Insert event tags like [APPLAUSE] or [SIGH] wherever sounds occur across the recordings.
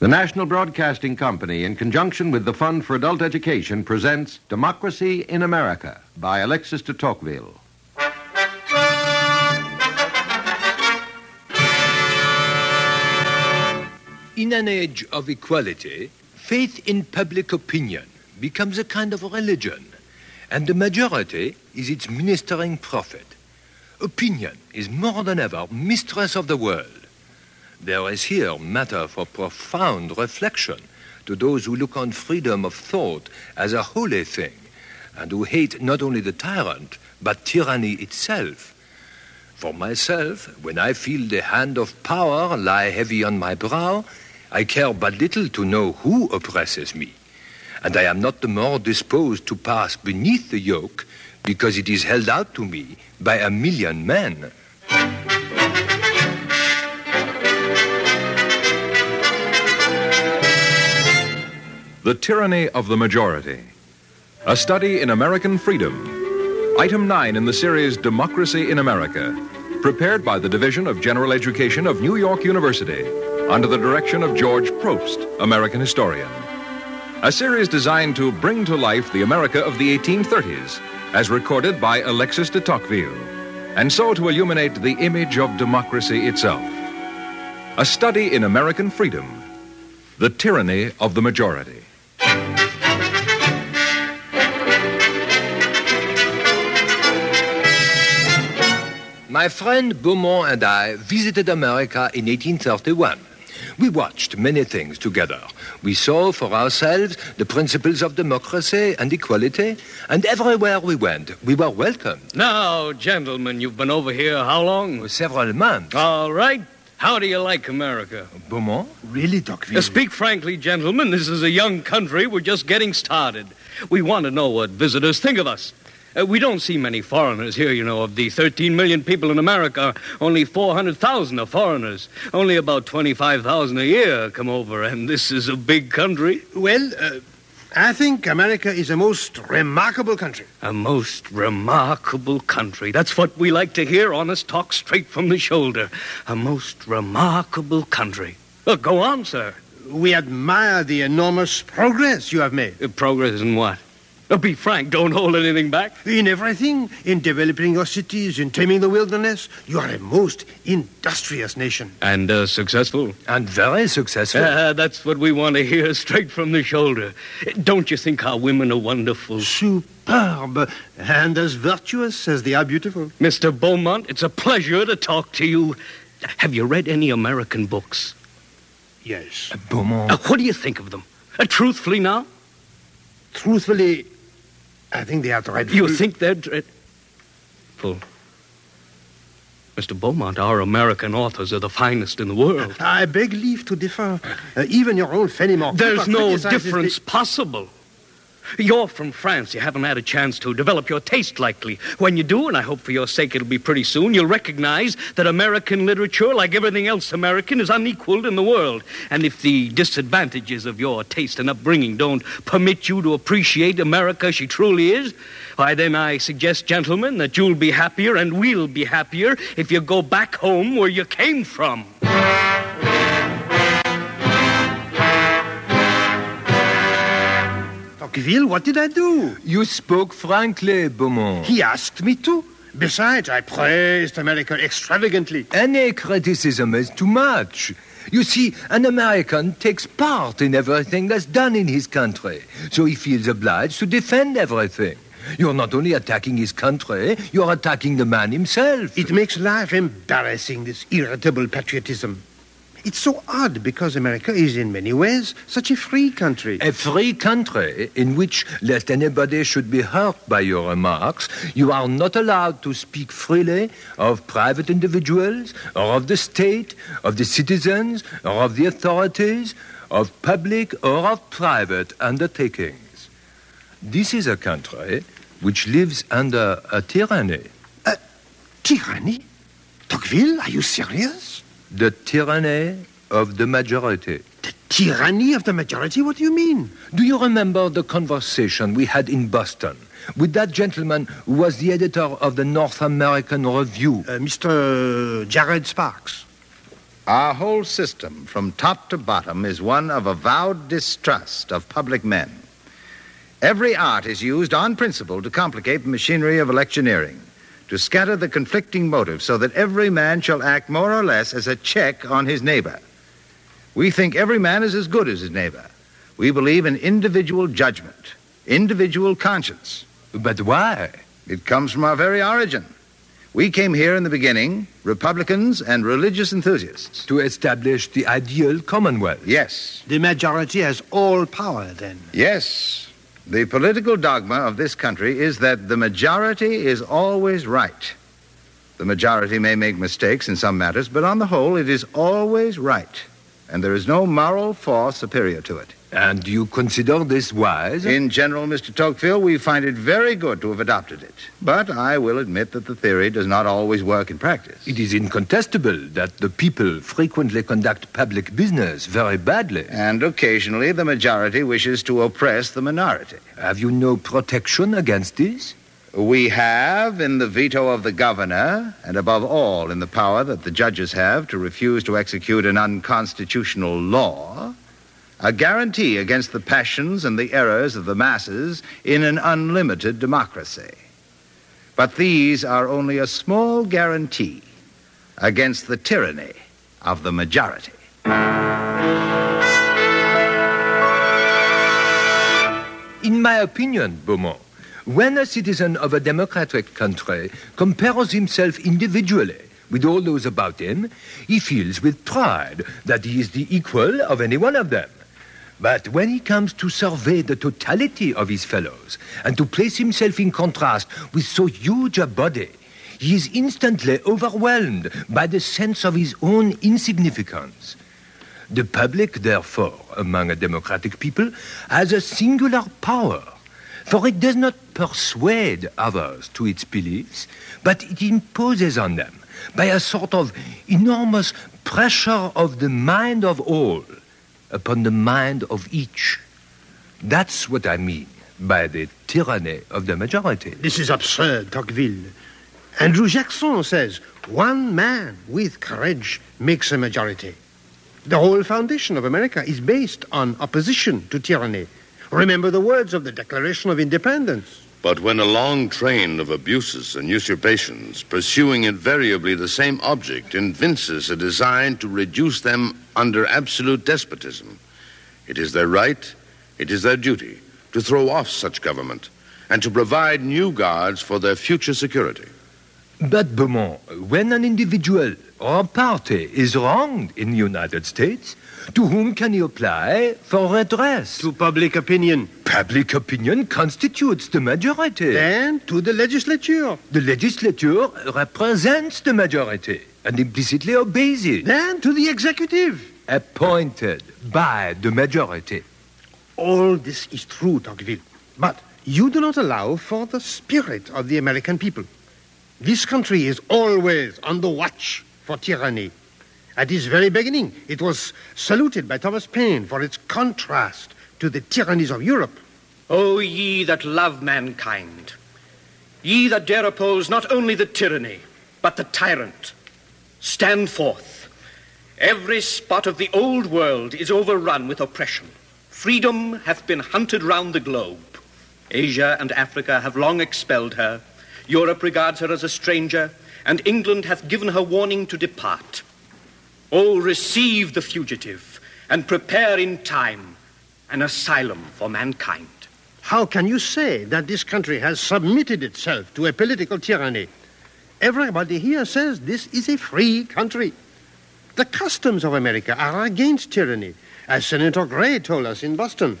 The National Broadcasting Company, in conjunction with the Fund for Adult Education, presents Democracy in America by Alexis de Tocqueville. In an age of equality, faith in public opinion becomes a kind of religion, and the majority is its ministering prophet. Opinion is more than ever mistress of the world. There is here matter for profound reflection to those who look on freedom of thought as a holy thing, and who hate not only the tyrant, but tyranny itself. For myself, when I feel the hand of power lie heavy on my brow, I care but little to know who oppresses me. And I am not the more disposed to pass beneath the yoke because it is held out to me by a million men. The Tyranny of the Majority. A study in American freedom. Item 9 in the series Democracy in America. Prepared by the Division of General Education of New York University under the direction of George Probst, American historian. A series designed to bring to life the America of the 1830s, as recorded by Alexis de Tocqueville, and so to illuminate the image of democracy itself. A study in American freedom. The tyranny of the majority. My friend Beaumont and I visited America in 1831. We watched many things together. We saw for ourselves the principles of democracy and equality, and everywhere we went, we were welcomed. Now, gentlemen, you've been over here how long? Several months. All right. How do you like America? Beaumont? Really, Tocqueville? Uh, speak frankly, gentlemen, this is a young country. We're just getting started. We want to know what visitors think of us. Uh, we don't see many foreigners here, you know. Of the 13 million people in America, only 400,000 are foreigners. Only about 25,000 a year come over, and this is a big country. Well, uh, I think America is a most remarkable country. A most remarkable country. That's what we like to hear, honest talk straight from the shoulder. A most remarkable country. Go on, sir. We admire the enormous progress you have made. Uh, progress in what? Uh, be frank, don't hold anything back. In everything, in developing your cities, in taming the wilderness, you are a most industrious nation. And uh, successful. And very successful. Uh, that's what we want to hear straight from the shoulder. Don't you think our women are wonderful? Superb. And as virtuous as they are beautiful. Mr. Beaumont, it's a pleasure to talk to you. Have you read any American books? Yes. Beaumont. Uh, what do you think of them? Uh, truthfully now? Truthfully, I think they are dreadful. You think they're dreadful? Mr. Beaumont, our American authors are the finest in the world. I beg leave to differ. Uh, even your own Fenimore. There's no difference the- possible. You're from France. You haven't had a chance to develop your taste likely. When you do, and I hope for your sake it'll be pretty soon, you'll recognize that American literature, like everything else American, is unequaled in the world. And if the disadvantages of your taste and upbringing don't permit you to appreciate America she truly is, why then I suggest, gentlemen, that you'll be happier and we'll be happier if you go back home where you came from. Tocqueville, what did I do? You spoke frankly, Beaumont. He asked me to. Besides, I praised America extravagantly. Any criticism is too much. You see, an American takes part in everything that's done in his country, so he feels obliged to defend everything. You're not only attacking his country, you're attacking the man himself. It makes life embarrassing, this irritable patriotism. It's so odd because America is in many ways such a free country. A free country in which, lest anybody should be hurt by your remarks, you are not allowed to speak freely of private individuals, or of the state, of the citizens, or of the authorities, of public or of private undertakings. This is a country which lives under a tyranny. A tyranny? Tocqueville, are you serious? The tyranny of the majority. The tyranny of the majority? What do you mean? Do you remember the conversation we had in Boston with that gentleman who was the editor of the North American Review? Uh, Mr. Jared Sparks. Our whole system, from top to bottom, is one of avowed distrust of public men. Every art is used on principle to complicate the machinery of electioneering, to scatter the conflicting motives so that every man shall act more or less as a check on his neighbor. We think every man is as good as his neighbor. We believe in individual judgment, individual conscience. But why? It comes from our very origin. We came here in the beginning, Republicans and religious enthusiasts. To establish the ideal commonwealth. Yes, The majority has all power then. yes. The political dogma of this country is that the majority is always right. The majority may make mistakes in some matters, but on the whole, it is always right. And there is no moral force superior to it. And you consider this wise? In general, Mr. Tocqueville, we find it very good to have adopted it. But I will admit that the theory does not always work in practice. It is incontestable that the people frequently conduct public business very badly. And occasionally, the majority wishes to oppress the minority. Have you no protection against this? We have, in the veto of the governor, and above all, in the power that the judges have to refuse to execute an unconstitutional law, a guarantee against the passions and the errors of the masses in an unlimited democracy. But these are only a small guarantee against the tyranny of the majority. In my opinion, Beaumont, when a citizen of a democratic country compares himself individually with all those about him, he feels with pride that he is the equal of any one of them. But when he comes to survey the totality of his fellows and to place himself in contrast with so huge a body, he is instantly overwhelmed by the sense of his own insignificance. The public, therefore, among a democratic people, has a singular power, for it does not persuade others to its beliefs, but it imposes on them by a sort of enormous pressure of the mind of all upon the mind of each. That's what I mean by the tyranny of the majority. This is absurd, Tocqueville. Andrew Jackson says one man with courage makes a majority. The whole foundation of America is based on opposition to tyranny. Remember the words of the Declaration of Independence. But when a long train of abuses and usurpations, pursuing invariably the same object, evinces a design to reduce them under absolute despotism, it is their right, it is their duty to throw off such government and to provide new guards for their future security. But, Beaumont, when an individual or party is wronged in the United States, to whom can he apply for redress? To public opinion. Public opinion constitutes the majority. Then to the legislature. The legislature represents the majority and implicitly obeys it. Then to the executive. Appointed by the majority. All this is true, Tocqueville. But you do not allow for the spirit of the American people. This country is always on the watch for tyranny. At its very beginning, it was saluted by Thomas Paine for its contrast to the tyrannies of Europe. O ye that love mankind, ye that dare oppose not only the tyranny, but the tyrant, stand forth. Every spot of the old world is overrun with oppression. Freedom hath been hunted round the globe. Asia and Africa have long expelled her. Europe regards her as a stranger, and England hath given her warning to depart. Oh, receive the fugitive, and prepare in time an asylum for mankind. How can you say that this country has submitted itself to a political tyranny? Everybody here says this is a free country. The customs of America are against tyranny, as Senator Gray told us in Boston.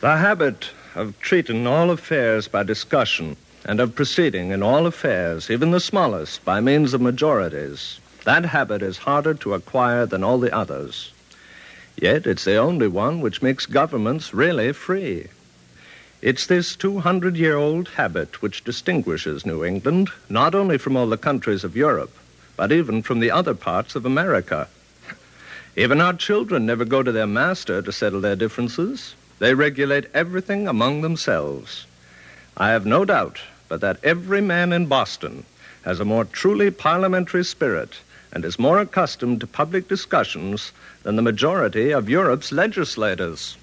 The habit of treating all affairs by discussion and of proceeding in all affairs, even the smallest, by means of majorities, that habit is harder to acquire than all the others. Yet it's the only one which makes governments really free. It's this 200 year old habit which distinguishes New England not only from all the countries of Europe, but even from the other parts of America. Even our children never go to their master to settle their differences. They regulate everything among themselves. I have no doubt but that every man in Boston has a more truly parliamentary spirit and is more accustomed to public discussions than the majority of Europe's legislators.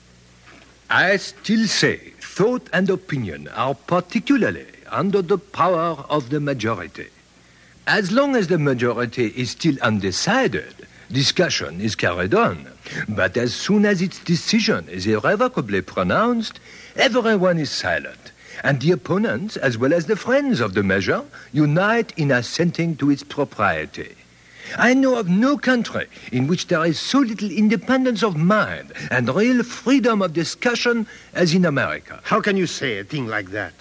I still say thought and opinion are particularly under the power of the majority. As long as the majority is still undecided, discussion is carried on. But as soon as its decision is irrevocably pronounced, everyone is silent, and the opponents, as well as the friends of the measure, unite in assenting to its propriety. I know of no country in which there is so little independence of mind and real freedom of discussion as in America. How can you say a thing like that?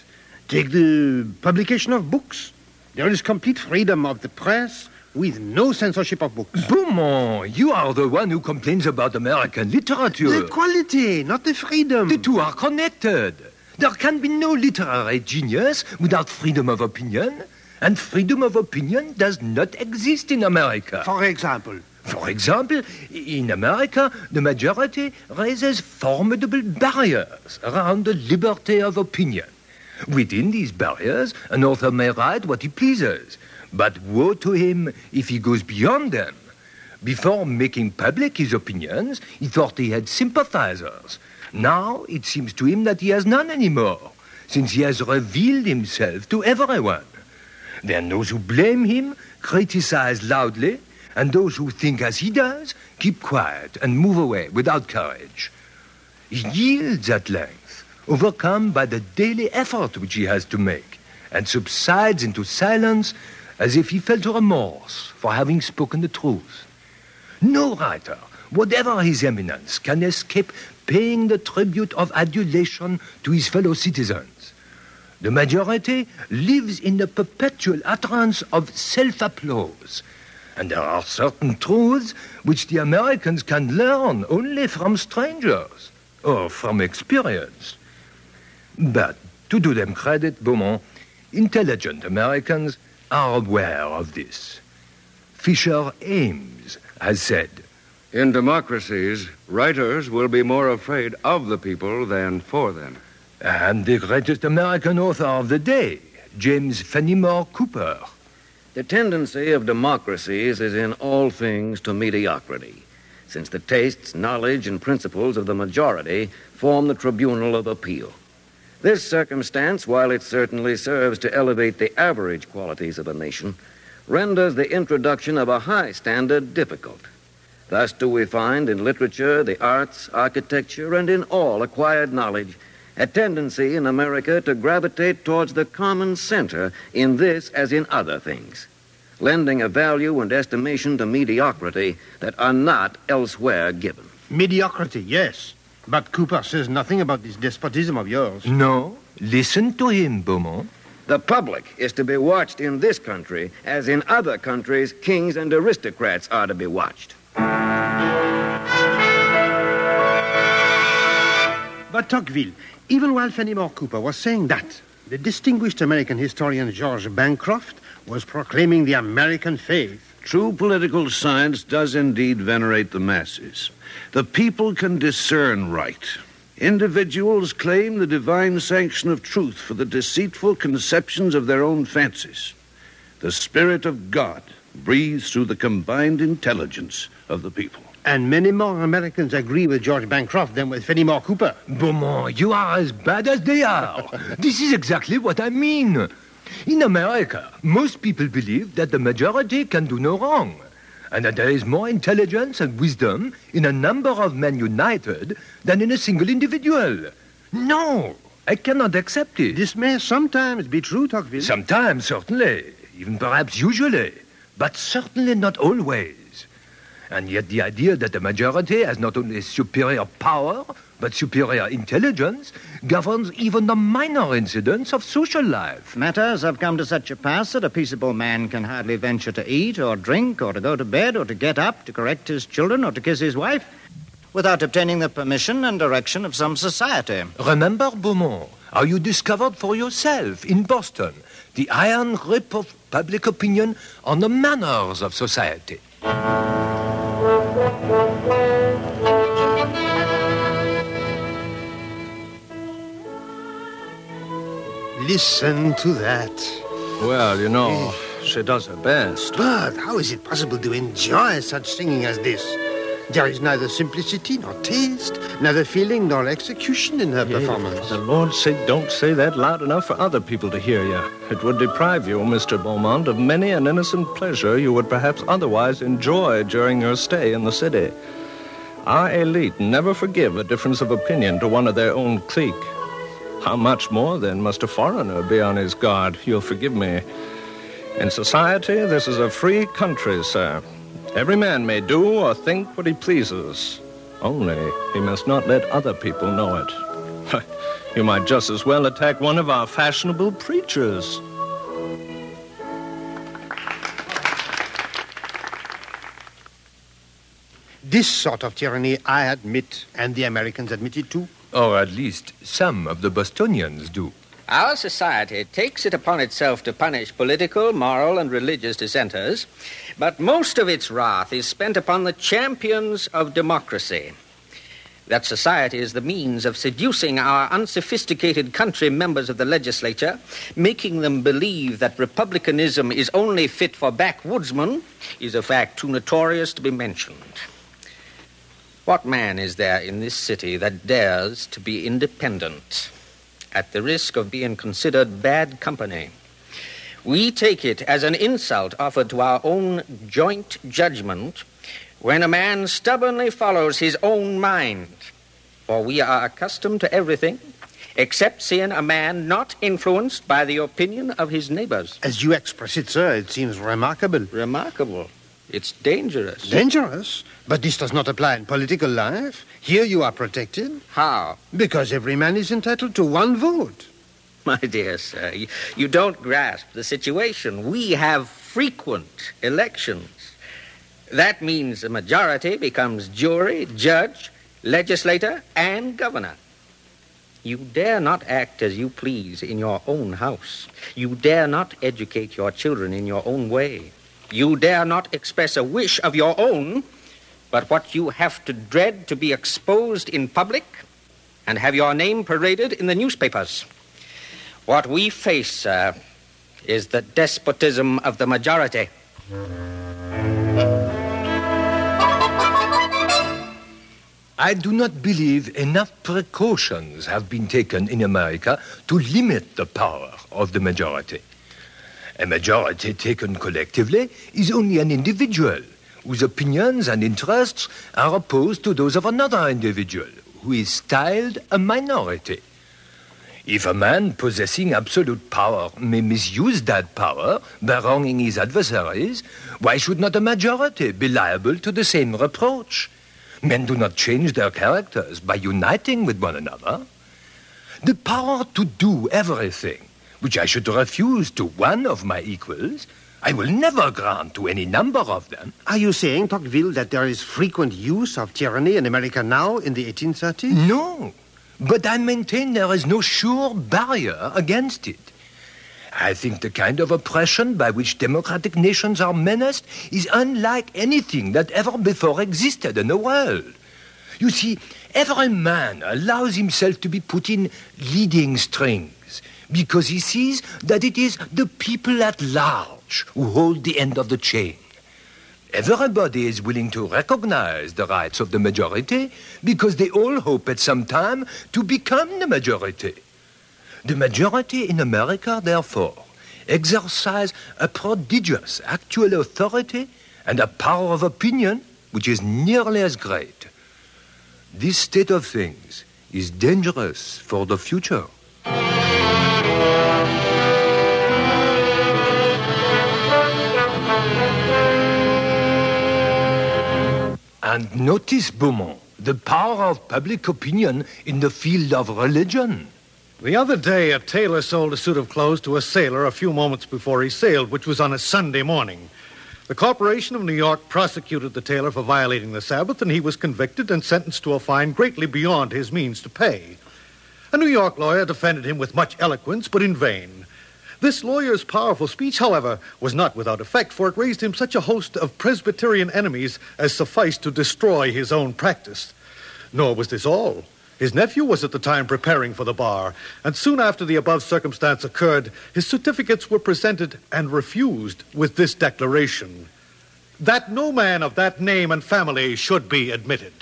Take the publication of books. There is complete freedom of the press with no censorship of books. Beaumont, you are the one who complains about American literature. The quality, not the freedom. The two are connected. There can be no literary genius without freedom of opinion, and freedom of opinion does not exist in America. For example, For example, in America, the majority raises formidable barriers around the liberty of opinion. Within these barriers, an author may write what he pleases, but woe to him if he goes beyond them. Before making public his opinions, he thought he had sympathizers. Now it seems to him that he has none anymore, since he has revealed himself to everyone. Then those who blame him criticize loudly, and those who think as he does keep quiet and move away without courage. He yields at length, overcome by the daily effort which he has to make, and subsides into silence as if he felt remorse for having spoken the truth. No writer, whatever his eminence, can escape paying the tribute of adulation to his fellow citizens. The majority lives in a perpetual utterance of self applause. And there are certain truths which the Americans can learn only from strangers or from experience. But to do them credit, Beaumont, intelligent Americans are aware of this. Fisher Ames has said, In democracies, writers will be more afraid of the people than for them. And the greatest American author of the day, James Fenimore Cooper. The tendency of democracies is in all things to mediocrity, since the tastes, knowledge, and principles of the majority form the tribunal of appeal. This circumstance, while it certainly serves to elevate the average qualities of a nation, renders the introduction of a high standard difficult. Thus do we find in literature, the arts, architecture, and in all acquired knowledge a tendency in America to gravitate towards the common center in this as in other things, lending a value and estimation to mediocrity that are not elsewhere given. mediocrity, yes. But Cooper says nothing about this despotism of yours. No, listen to him, Beaumont. The public is to be watched in this country as in other countries kings and aristocrats are to be watched. But Tocqueville, even while Fenimore Cooper was saying that, the distinguished American historian George Bancroft was proclaiming the American faith. True political science does indeed venerate the masses. The people can discern right. Individuals claim the divine sanction of truth for the deceitful conceptions of their own fancies. The Spirit of God breathes through the combined intelligence of the people. And many more Americans agree with George Bancroft than with Fenimore Cooper. Beaumont, you are as bad as they are. this is exactly what I mean. In America, most people believe that the majority can do no wrong, and that there is more intelligence and wisdom in a number of men united than in a single individual. No, I cannot accept it. This may sometimes be true, Tocqueville. Sometimes, certainly, even perhaps usually, but certainly not always. And yet the idea that the majority has not only superior power, but superior intelligence, governs even the minor incidents of social life. Matters have come to such a pass that a peaceable man can hardly venture to eat or drink or to go to bed or to get up to correct his children or to kiss his wife without obtaining the permission and direction of some society. Remember, Beaumont, how you discovered for yourself in Boston the iron grip of public opinion on the manners of society. Listen to that. Well, you know, eh. She does her best. But how is it possible to enjoy such singing as this? There is neither simplicity nor taste, neither feeling nor execution in her performance. For the Lord's sake, don't say that loud enough for other people to hear you. It would deprive you, Mr. Beaumont, of many an innocent pleasure you would perhaps otherwise enjoy during your stay in the city. Our elite never forgive a difference of opinion to one of their own clique. How much more, then, must a foreigner be on his guard? You'll forgive me. In society, this is a free country, sir. Every man may do or think what he pleases. Only he must not let other people know it. [LAUGHS] you might just as well attack one of our fashionable preachers. This sort of tyranny I admit, and the Americans admit it too. Or at least some of the Bostonians do. Our society takes it upon itself to punish political, moral, and religious dissenters, but most of its wrath is spent upon the champions of democracy. That society is the means of seducing our unsophisticated country members of the legislature, making them believe that republicanism is only fit for backwoodsmen, is a fact too notorious to be mentioned. What man is there in this city that dares to be independent? at the risk of being considered bad company. We take it as an insult offered to our own joint judgment when a man stubbornly follows his own mind. For we are accustomed to everything except seeing a man not influenced by the opinion of his neighbors. As you express it, sir, it seems remarkable. Remarkable. It's dangerous. Dangerous? But this does not apply in political life. Here you are protected. How? Because every man is entitled to one vote. My dear sir, you, don't grasp the situation. We have frequent elections. That means the majority becomes jury, judge, legislator, and governor. You dare not act as you please in your own house. You dare not educate your children in your own way. You dare not express a wish of your own, but what you have to dread to be exposed in public and have your name paraded in the newspapers. What we face, sir, is the despotism of the majority. I do not believe enough precautions have been taken in America to limit the power of the majority. A majority taken collectively is only an individual whose opinions and interests are opposed to those of another individual who is styled a minority. If a man possessing absolute power may misuse that power by wronging his adversaries, why should not a majority be liable to the same reproach? Men do not change their characters by uniting with one another. The power to do everything, which I should refuse to one of my equals, I will never grant to any number of them. Are you saying, Tocqueville, that there is frequent use of tyranny in America now in the 1830s? No, but I maintain there is no sure barrier against it. I think the kind of oppression by which democratic nations are menaced is unlike anything that ever before existed in the world. You see, every man allows himself to be put in leading strings because he sees that it is the people at large who hold the end of the chain. Everybody is willing to recognize the rights of the majority because they all hope at some time to become the majority. The majority in America, therefore, exercise a prodigious actual authority and a power of opinion which is nearly as great. This state of things is dangerous for the future. And notice, Beaumont, the power of public opinion in the field of religion. The other day, a tailor sold a suit of clothes to a sailor a few moments before he sailed, which was on a Sunday morning. The Corporation of New York prosecuted the tailor for violating the Sabbath, and he was convicted and sentenced to a fine greatly beyond his means to pay. A New York lawyer defended him with much eloquence, but in vain. This lawyer's powerful speech, however, was not without effect, for it raised him such a host of Presbyterian enemies as sufficed to destroy his own practice. Nor was this all. His nephew was at the time preparing for the bar, and soon after the above circumstance occurred, his certificates were presented and refused with this declaration that no man of that name and family should be admitted.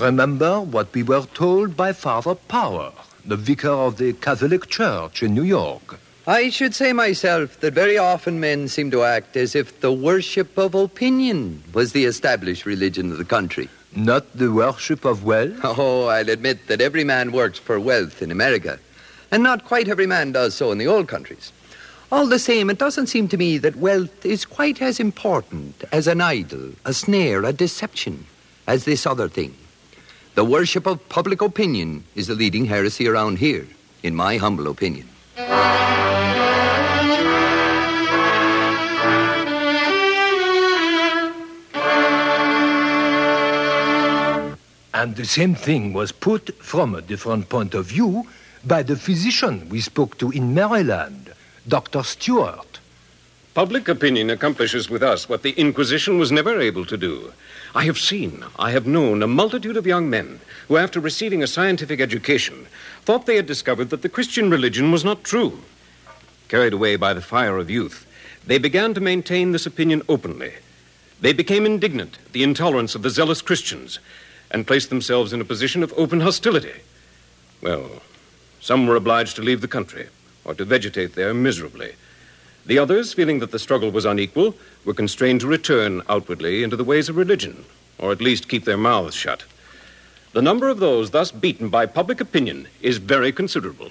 Remember what we were told by Father Power, the vicar of the Catholic Church in New York. I should say myself that very often men seem to act as if the worship of opinion was the established religion of the country. Not the worship of wealth? [LAUGHS] Oh, I'll admit that every man works for wealth in America, and not quite every man does so in the old countries. All the same, it doesn't seem to me that wealth is quite as important as an idol, a snare, a deception, as this other thing. The worship of public opinion is the leading heresy around here, in my humble opinion. And the same thing was put from a different point of view by the physician we spoke to in Maryland, Dr. Stewart. Public opinion accomplishes with us what the Inquisition was never able to do. I have seen, I have known a multitude of young men who, after receiving a scientific education, thought they had discovered that the Christian religion was not true. Carried away by the fire of youth, they began to maintain this opinion openly. They became indignant at the intolerance of the zealous Christians and placed themselves in a position of open hostility. Well, some were obliged to leave the country or to vegetate there miserably. The others, feeling that the struggle was unequal, were constrained to return outwardly into the ways of religion, or at least keep their mouths shut. The number of those thus beaten by public opinion is very considerable.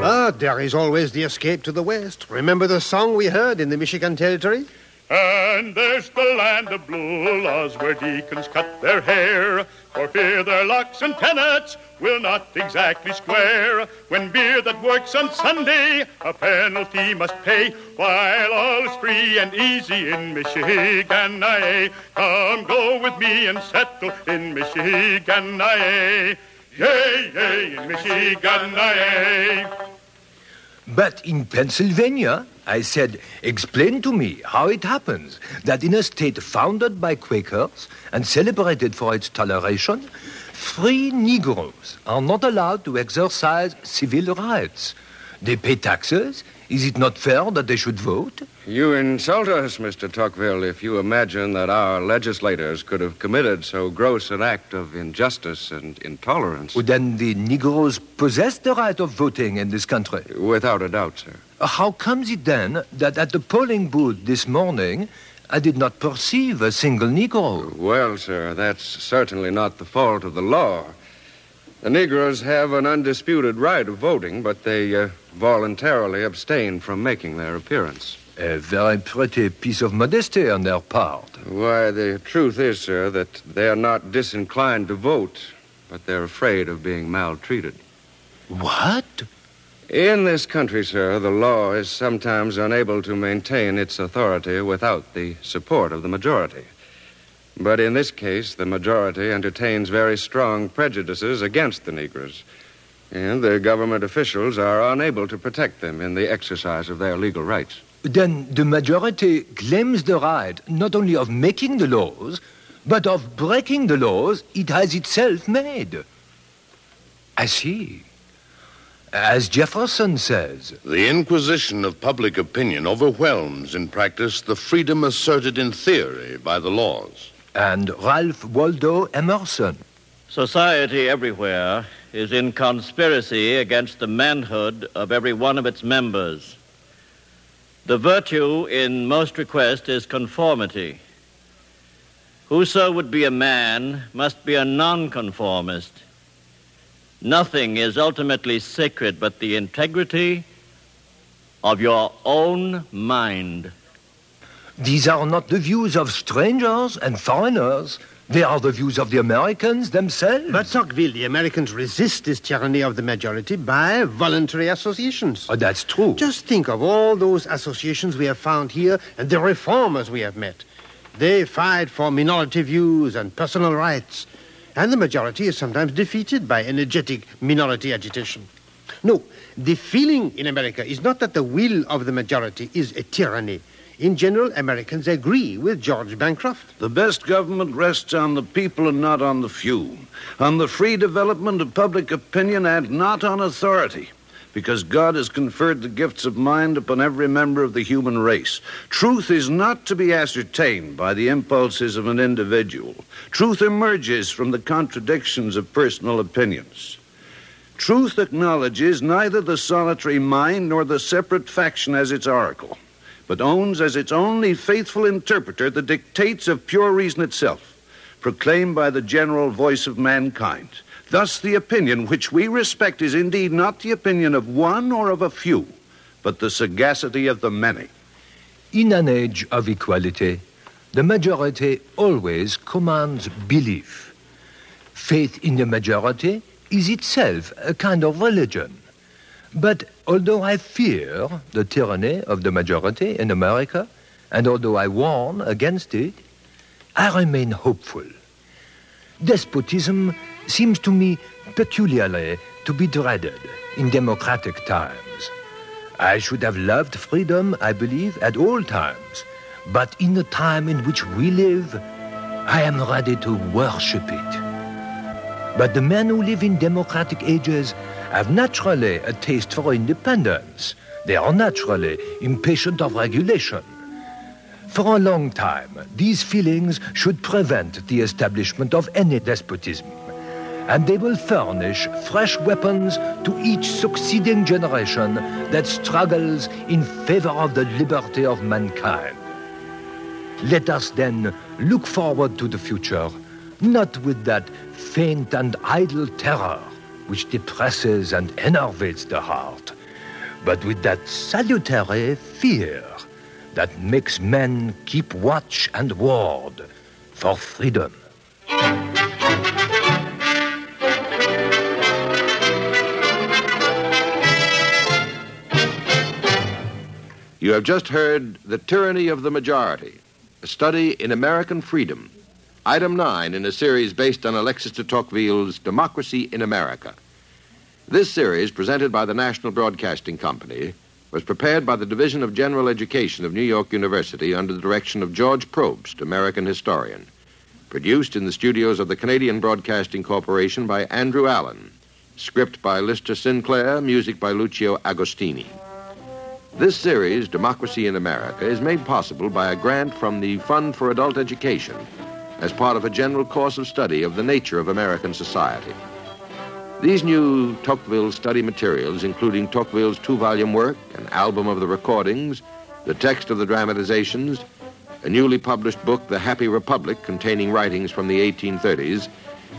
But there is always the escape to the west. Remember the song we heard in the Michigan Territory? And there's the land of blue laws where deacons cut their hair for fear their locks and tenets will not exactly square. When beer that works on Sunday a penalty must pay, while all is free and easy in Michigan. Aye, come go with me and settle in Michigan. Aye, yay, yay, in Michigan. Aye. But in Pennsylvania, I said, explain to me how it happens that in a state founded by Quakers and celebrated for its toleration, free Negroes are not allowed to exercise civil rights. They pay taxes. Is it not fair that they should vote? You insult us, Mr. Tocqueville, if you imagine that our legislators could have committed so gross an act of injustice and intolerance. Well, then the Negroes possess the right of voting in this country. Without a doubt, sir. How comes it then that at the polling booth this morning I did not perceive a single Negro? Well, sir, that's certainly not the fault of the law. The Negroes have an undisputed right of voting, but they uh, voluntarily abstain from making their appearance. A very pretty piece of modesty on their part. Why, the truth is, sir, that they are not disinclined to vote, but they're afraid of being maltreated. What? In this country, sir, the law is sometimes unable to maintain its authority without the support of the majority. But in this case, the majority entertains very strong prejudices against the Negroes, and the government officials are unable to protect them in the exercise of their legal rights. Then the majority claims the right not only of making the laws, but of breaking the laws it has itself made. I see. As Jefferson says, The inquisition of public opinion overwhelms in practice the freedom asserted in theory by the laws. And Ralph Waldo Emerson. Society everywhere is in conspiracy against the manhood of every one of its members. The virtue in most request is conformity. Whoso would be a man must be a nonconformist. Nothing is ultimately sacred but the integrity of your own mind. These are not the views of strangers and foreigners. They are the views of the Americans themselves. But Tocqueville, the Americans resist this tyranny of the majority by voluntary associations. Oh, that's true. Just think of all those associations we have found here and the reformers we have met. They fight for minority views and personal rights. And the majority is sometimes defeated by energetic minority agitation. No, the feeling in America is not that the will of the majority is a tyranny. In general, Americans agree with George Bancroft. The best government rests on the people and not on the few, on the free development of public opinion and not on authority. Because God has conferred the gifts of mind upon every member of the human race. Truth is not to be ascertained by the impulses of an individual. Truth emerges from the contradictions of personal opinions. Truth acknowledges neither the solitary mind nor the separate faction as its oracle, but owns as its only faithful interpreter the dictates of pure reason itself, proclaimed by the general voice of mankind. Thus, the opinion which we respect is indeed not the opinion of one or of a few, but the sagacity of the many. In an age of equality, the majority always commands belief. Faith in the majority is itself a kind of religion. But although I fear the tyranny of the majority in America, and although I warn against it, I remain hopeful. Despotism seems to me peculiarly to be dreaded in democratic times. I should have loved freedom, I believe, at all times. But in the time in which we live, I am ready to worship it. But the men who live in democratic ages have naturally a taste for independence. They are naturally impatient of regulation. For a long time, these feelings should prevent the establishment of any despotism. And they will furnish fresh weapons to each succeeding generation that struggles in favor of the liberty of mankind. Let us then look forward to the future, not with that faint and idle terror which depresses and enervates the heart, but with that salutary fear that makes men keep watch and ward for freedom. You have just heard The Tyranny of the Majority, a study in American freedom. Item 9 in a series based on Alexis de Tocqueville's Democracy in America. This series, presented by the National Broadcasting Company, was prepared by the Division of General Education of New York University under the direction of George Probst, American historian. Produced in the studios of the Canadian Broadcasting Corporation by Andrew Allan. Script by Lister Sinclair, music by Lucio Agostini. This series, Democracy in America, is made possible by a grant from the Fund for Adult Education as part of a general course of study of the nature of American society. These new Tocqueville study materials, including Tocqueville's two volume work, an album of the recordings, the text of the dramatizations, a newly published book, The Happy Republic, containing writings from the 1830s,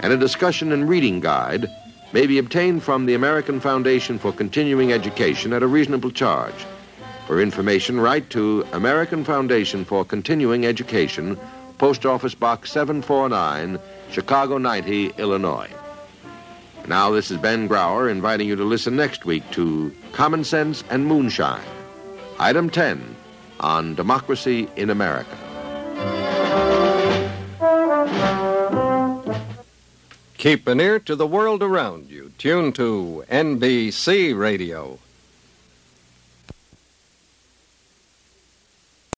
and a discussion and reading guide, may be obtained from the American Foundation for Continuing Education at a reasonable charge. For information, write to American Foundation for Continuing Education, Post Office Box 749, Chicago 90, Illinois. Now, this is Ben Grauer inviting you to listen next week to Common Sense and Moonshine, Item 10 on Democracy in America. Keep an ear to the world around you. Tune to NBC Radio.